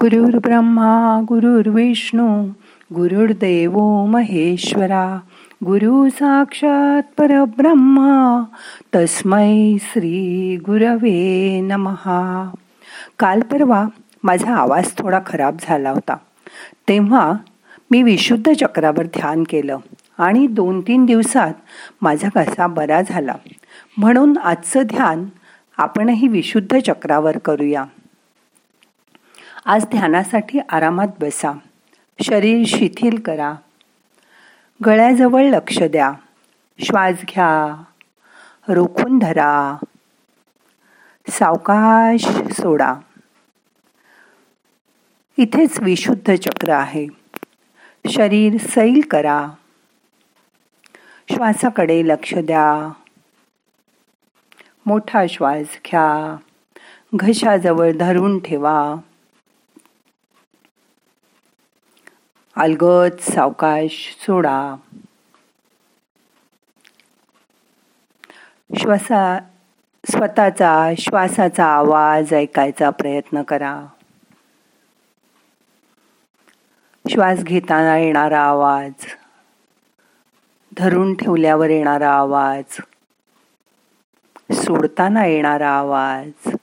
गुरुर् ब्रह्मा गुरुर्विष्णू गुरुर्देव महेश्वरा गुरु साक्षात परब्रह्मा तस्मै श्री गुरवे नमहा. काल परवा माझा आवाज थोडा खराब झाला होता. तेव्हा मी विशुद्ध चक्रावर ध्यान केलं आणि दोन तीन दिवसात माझा घसा बरा झाला. म्हणून आजचं ध्यान आपणही विशुद्ध चक्रावर करूया. आज ध्यानासाठी आरामात बसा. शरीर शिथिल करा. गळ्याजवळ लक्ष द्या. श्वास घ्या. रोखून धरा. सावकाश सोडा. इथेच विशुद्ध चक्र आहे. शरीर सैल करा. श्वासाकडे लक्ष द्या. मोठा श्वास घ्या. घशाजवळ धरून ठेवा. अलगद सावकाश सोडा. श्वासा स्वतःचा श्वासाचा आवाज ऐकायचा प्रयत्न करा. श्वास घेताना येणारा आवाज धरून ठेवल्यावर येणारा आवाज सोडताना येणारा आवाज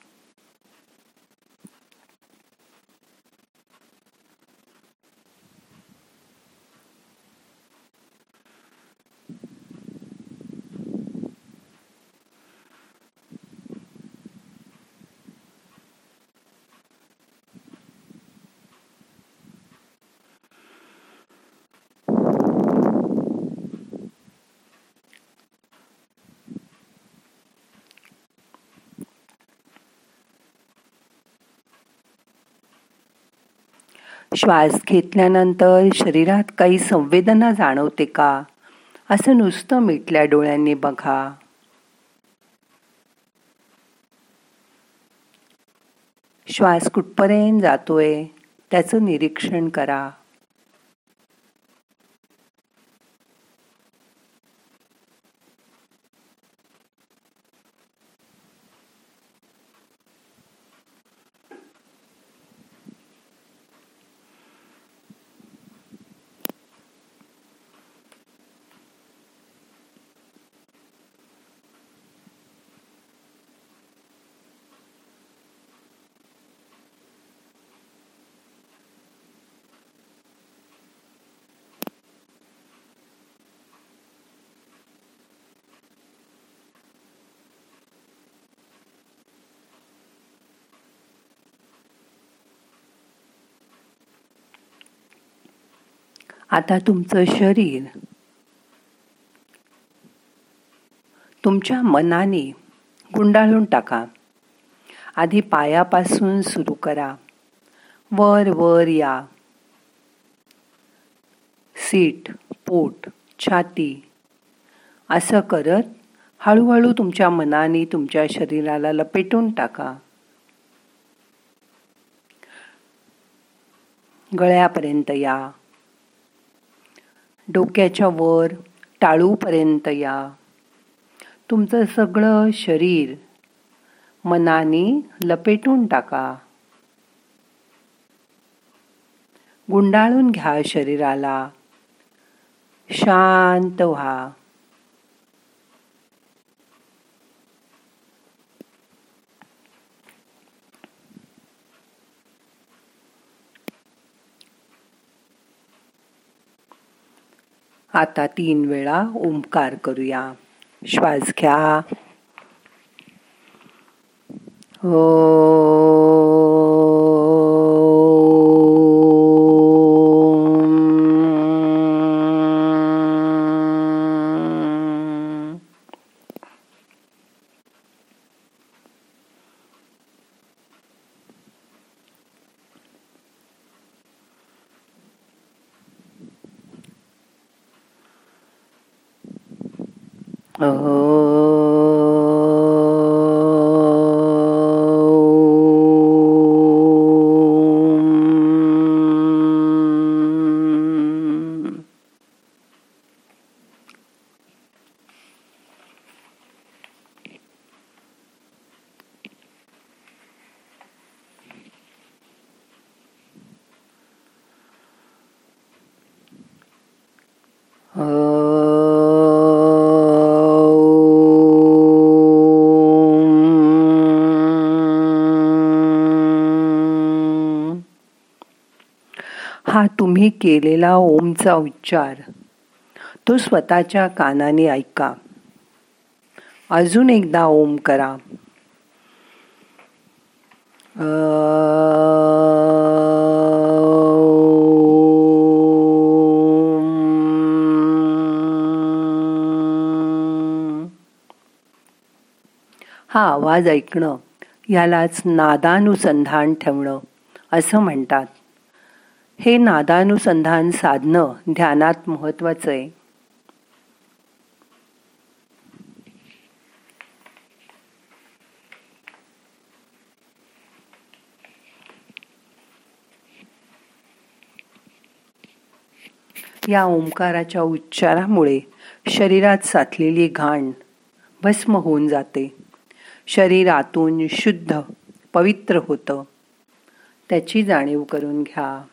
श्वास घेतल्यानंतर शरीरात काही संवेदना जाणवते का? असं नुसतं मिटल्या डोळ्यांनी बघा. श्वास कुठपर्यंत जातोय? त्याचं निरीक्षण करा. आता तुमचं शरीर. तुमच्या मनाने गुंडाळून टाका. आधी पायापासून सुरू करा. वर वर या. सीट पोट छाती. असं करत हळूहळू तुमच्या मनाने तुमच्या शरीराला लपेटून टाका. गळ्यापर्यंत या. डोक्याच्या वर टाळूपर्यंत या. तुमचं सगळं शरीर मनाने लपेटून टाका. गुंडाळून घ्या शरीराला. शांत व्हा. आता तीन वेळा ओंकार करूया. श्वास घ्या. हो Oh. तुम्ही केलेला ओमचा उच्चार तो स्वतःच्या कानाने ऐका. अजून एकदा ओम करा. हा आवाज ऐकणं यालाच नादानुसंधान ठेवणं असं म्हणतात. हे नादानुसंधान साधणं ध्यानात महत्वाचं आहे. या ओंकाराच्या उच्चारामुळे शरीरात साचलेली घाण भस्म होऊन जाते. शरीरातून शुद्ध पवित्र होतं. त्याची जाणीव करून घ्या.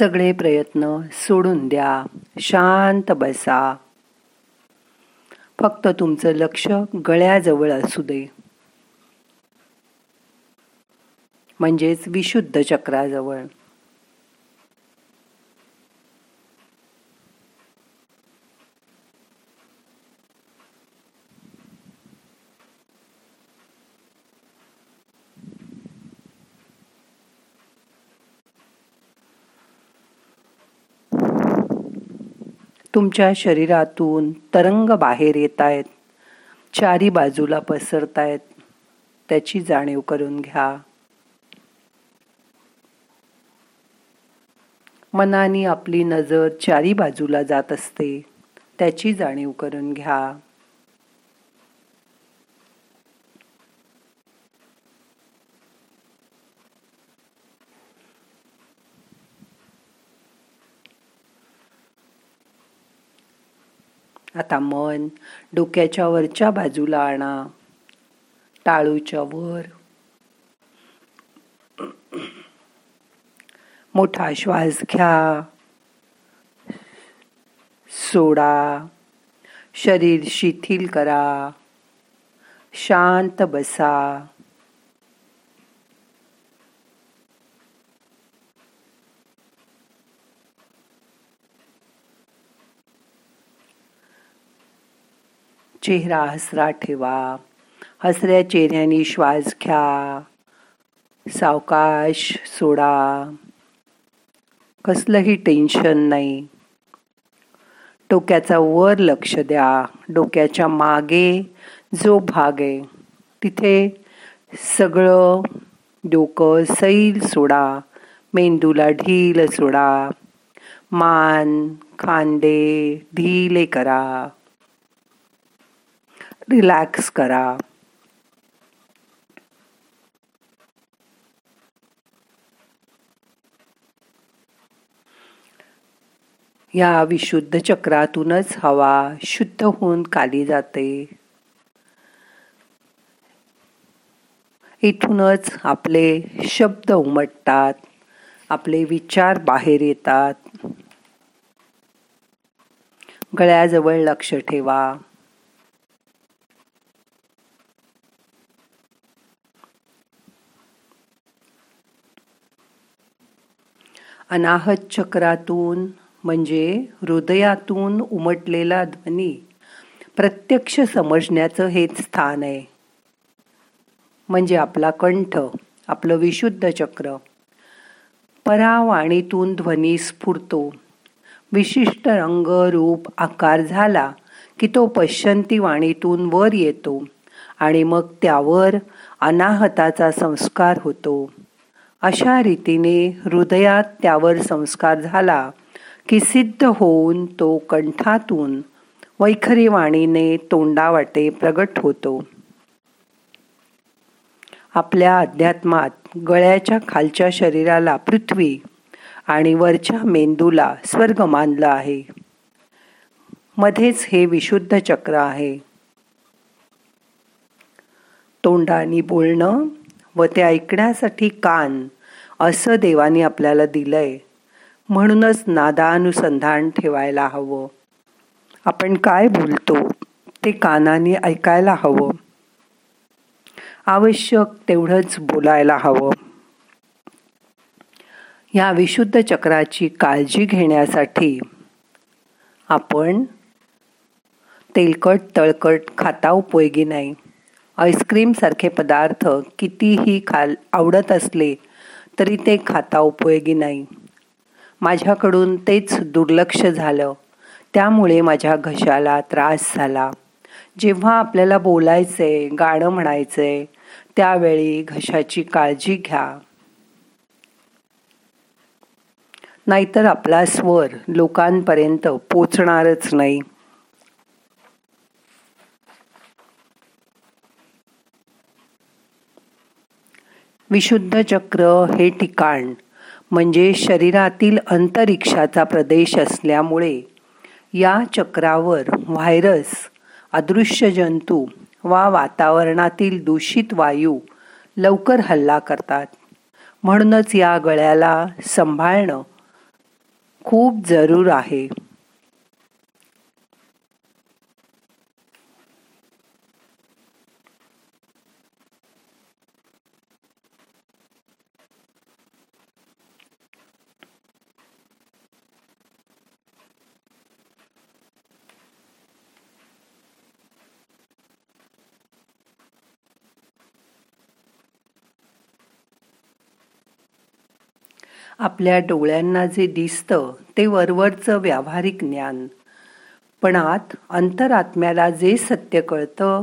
सगळे प्रयत्न सोडून द्या. शांत बसा. फक्त तुमचं लक्ष गळ्याजवळ असू दे. म्हणजेच विशुद्ध चक्राजवळ. तुमच्या शरीरातून तरंग बाहेर येत आहेत चारी बाजूला पसरतायत. त्याची जाणीव करून घ्या. मनाने आपली नजर चारी बाजूला जात असते त्याची जाणीव करून घ्या. आता मन डोक्याच्या वरच्या बाजूला आणा. टाळूच्या वर. मोठा श्वास घ्या. सोडा. शरीर शिथिल करा. शांत बसा. चेहरा हसरा ठेवा. हसऱ्या चेहऱ्याने श्वास घ्या. सावकाश सोडा. कसलंही टेन्शन नाही. डोक्याचा वर लक्ष द्या. डोक्याच्या मागे जो भाग आहे तिथे सगळं डोकं सैल सोडा. मेंदूला ढील सोडा. मान खांदे ढीले करा. रिलॅक्स करा. या विशुद्ध चक्रातूनच हवा शुद्ध होऊन काली जाते. इथूनच आपले शब्द उमटतात आपले विचार बाहेर येतात. गळ्याजवळ लक्ष ठेवा. अनाहत चक्रातून म्हणजे हृदयातून उमटलेला ध्वनी प्रत्यक्ष समजण्याचं हेच स्थान आहे. म्हणजे आपला कंठ आपलं विशुद्ध चक्र. परावाणीतून ध्वनी स्फुरतो. विशिष्ट रंग रूप आकार झाला की तो पश्चंती वाणीतून वर येतो आणि मग त्यावर अनाहताचा संस्कार होतो. अशा रीतीने हृदयात त्यावर संस्कार झाला की सिद्ध होऊन तो कंठातून वैखरी वाणीने तोंडावाटे प्रगट होतो. आपल्या अध्यात्मात गळ्याच्या खालच्या शरीराला पृथ्वी आणि वरच्या मेंदूला स्वर्ग मानलं आहे. मध्येच हे विशुद्ध चक्र आहे. तोंडानी बोलणं व ते ऐकण्यासाठी कान असं देवाने आपल्याला दिलंय. म्हणूनच नादानुसंधान ठेवायला हवं. आपण काय बोलतो ते कानाने ऐकायला हवं. आवश्यक तेवढंच बोलायला हवं. या विशुद्ध चक्राची काळजी घेण्यासाठी आपण तेलकट तळकट खाता उपयोगी नाही. आईस्क्रीमसारखे पदार्थ कितीही खाल आवडत असले तरी ते खाता उपयोगी नाही. माझ्याकडून तेच दुर्लक्ष झालं. त्यामुळे माझ्या घशाला त्रास झाला. जेव्हा आपल्याला बोलायचंय गाणं म्हणायचंय त्यावेळी घशाची काळजी घ्या. नाहीतर आपला स्वर लोकांपर्यंत पोचणारच नाही. विशुद्ध चक्र हे ठिकाण म्हणजे शरीरातील अंतरिक्षाचा प्रदेश असल्यामुळे या चक्रावर व्हायरस अदृश्य जंतू वा वातावरणातील दूषित वायू लवकर हल्ला करतात. म्हणूनच या गळ्याला सांभाळणं खूप जरूर आहे. आपल्या डोळ्यांना जे दिसतं ते वरवरचं व्यावहारिक ज्ञान. पण आत अंतरात्म्याला जे सत्य कळतं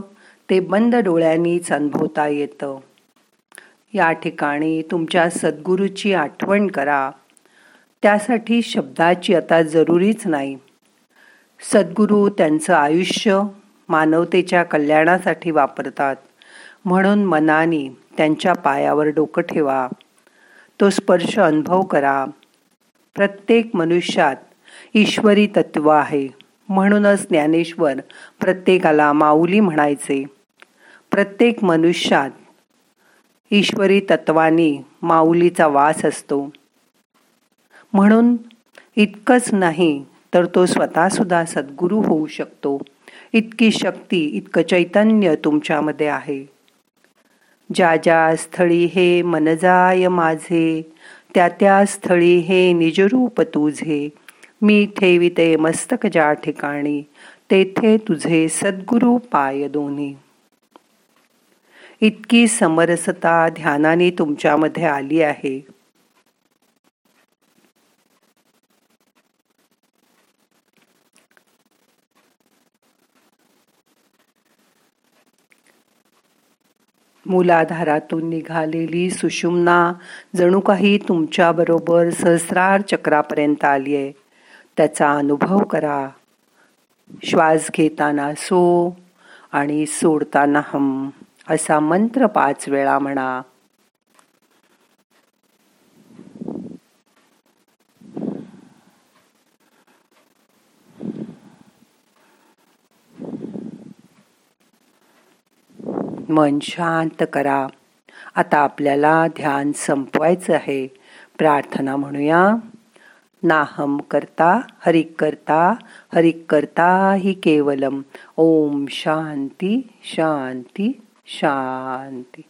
ते बंद डोळ्यांनीच अनुभवता येतं. या ठिकाणी तुमच्या सद्गुरूची आठवण करा. त्यासाठी शब्दाची आता जरुरीच नाही. सद्गुरू त्यांचं आयुष्य मानवतेच्या कल्याणासाठी वापरतात. म्हणून मनाने त्यांच्या पायावर डोकं ठेवा. तो स्पर्श अनुभव करा. प्रत्येक मनुष्यात ईश्वरी तत्व आहे. म्हणूनच ज्ञानेश्वर प्रत्येकाला माऊली म्हणायचे. प्रत्येक मनुष्यात ईश्वरी तत्वाने माऊलीचा वास असतो. म्हणून इतकंच नाही तर तो स्वतःसुद्धा सद्गुरू होऊ शकतो. इतकी शक्ती इतकं चैतन्य तुमच्यामध्ये आहे. ज्या ज्या स्थळी हे मनजाय माझे त्या त्या स्थळी हे निजरूप तुझे. मी ठेविते मस्तक ज्या ठिकाणी तेथे तुझे सद्गुरु पाय दोन्ही. इतकी समरसता ध्यानाने तुमच्यामध्ये आली आहे. मूलाधारातून निघालेली सुषुम्ना जणू काही तुमच्याबरोबर सहस्रार चक्रापर्यंत आली आहे. त्याचा अनुभव करा. श्वास घेताना सो आणि सोडताना हम असा मंत्र पाच वेळा म्हणा. मन शांत करा. आता आपल्याला ध्यान संपवायचं आहे. प्रार्थना म्हणूया. नाहम करता हरिक करता हरिक करता ही केवलम. ओम शांती शांती शांती.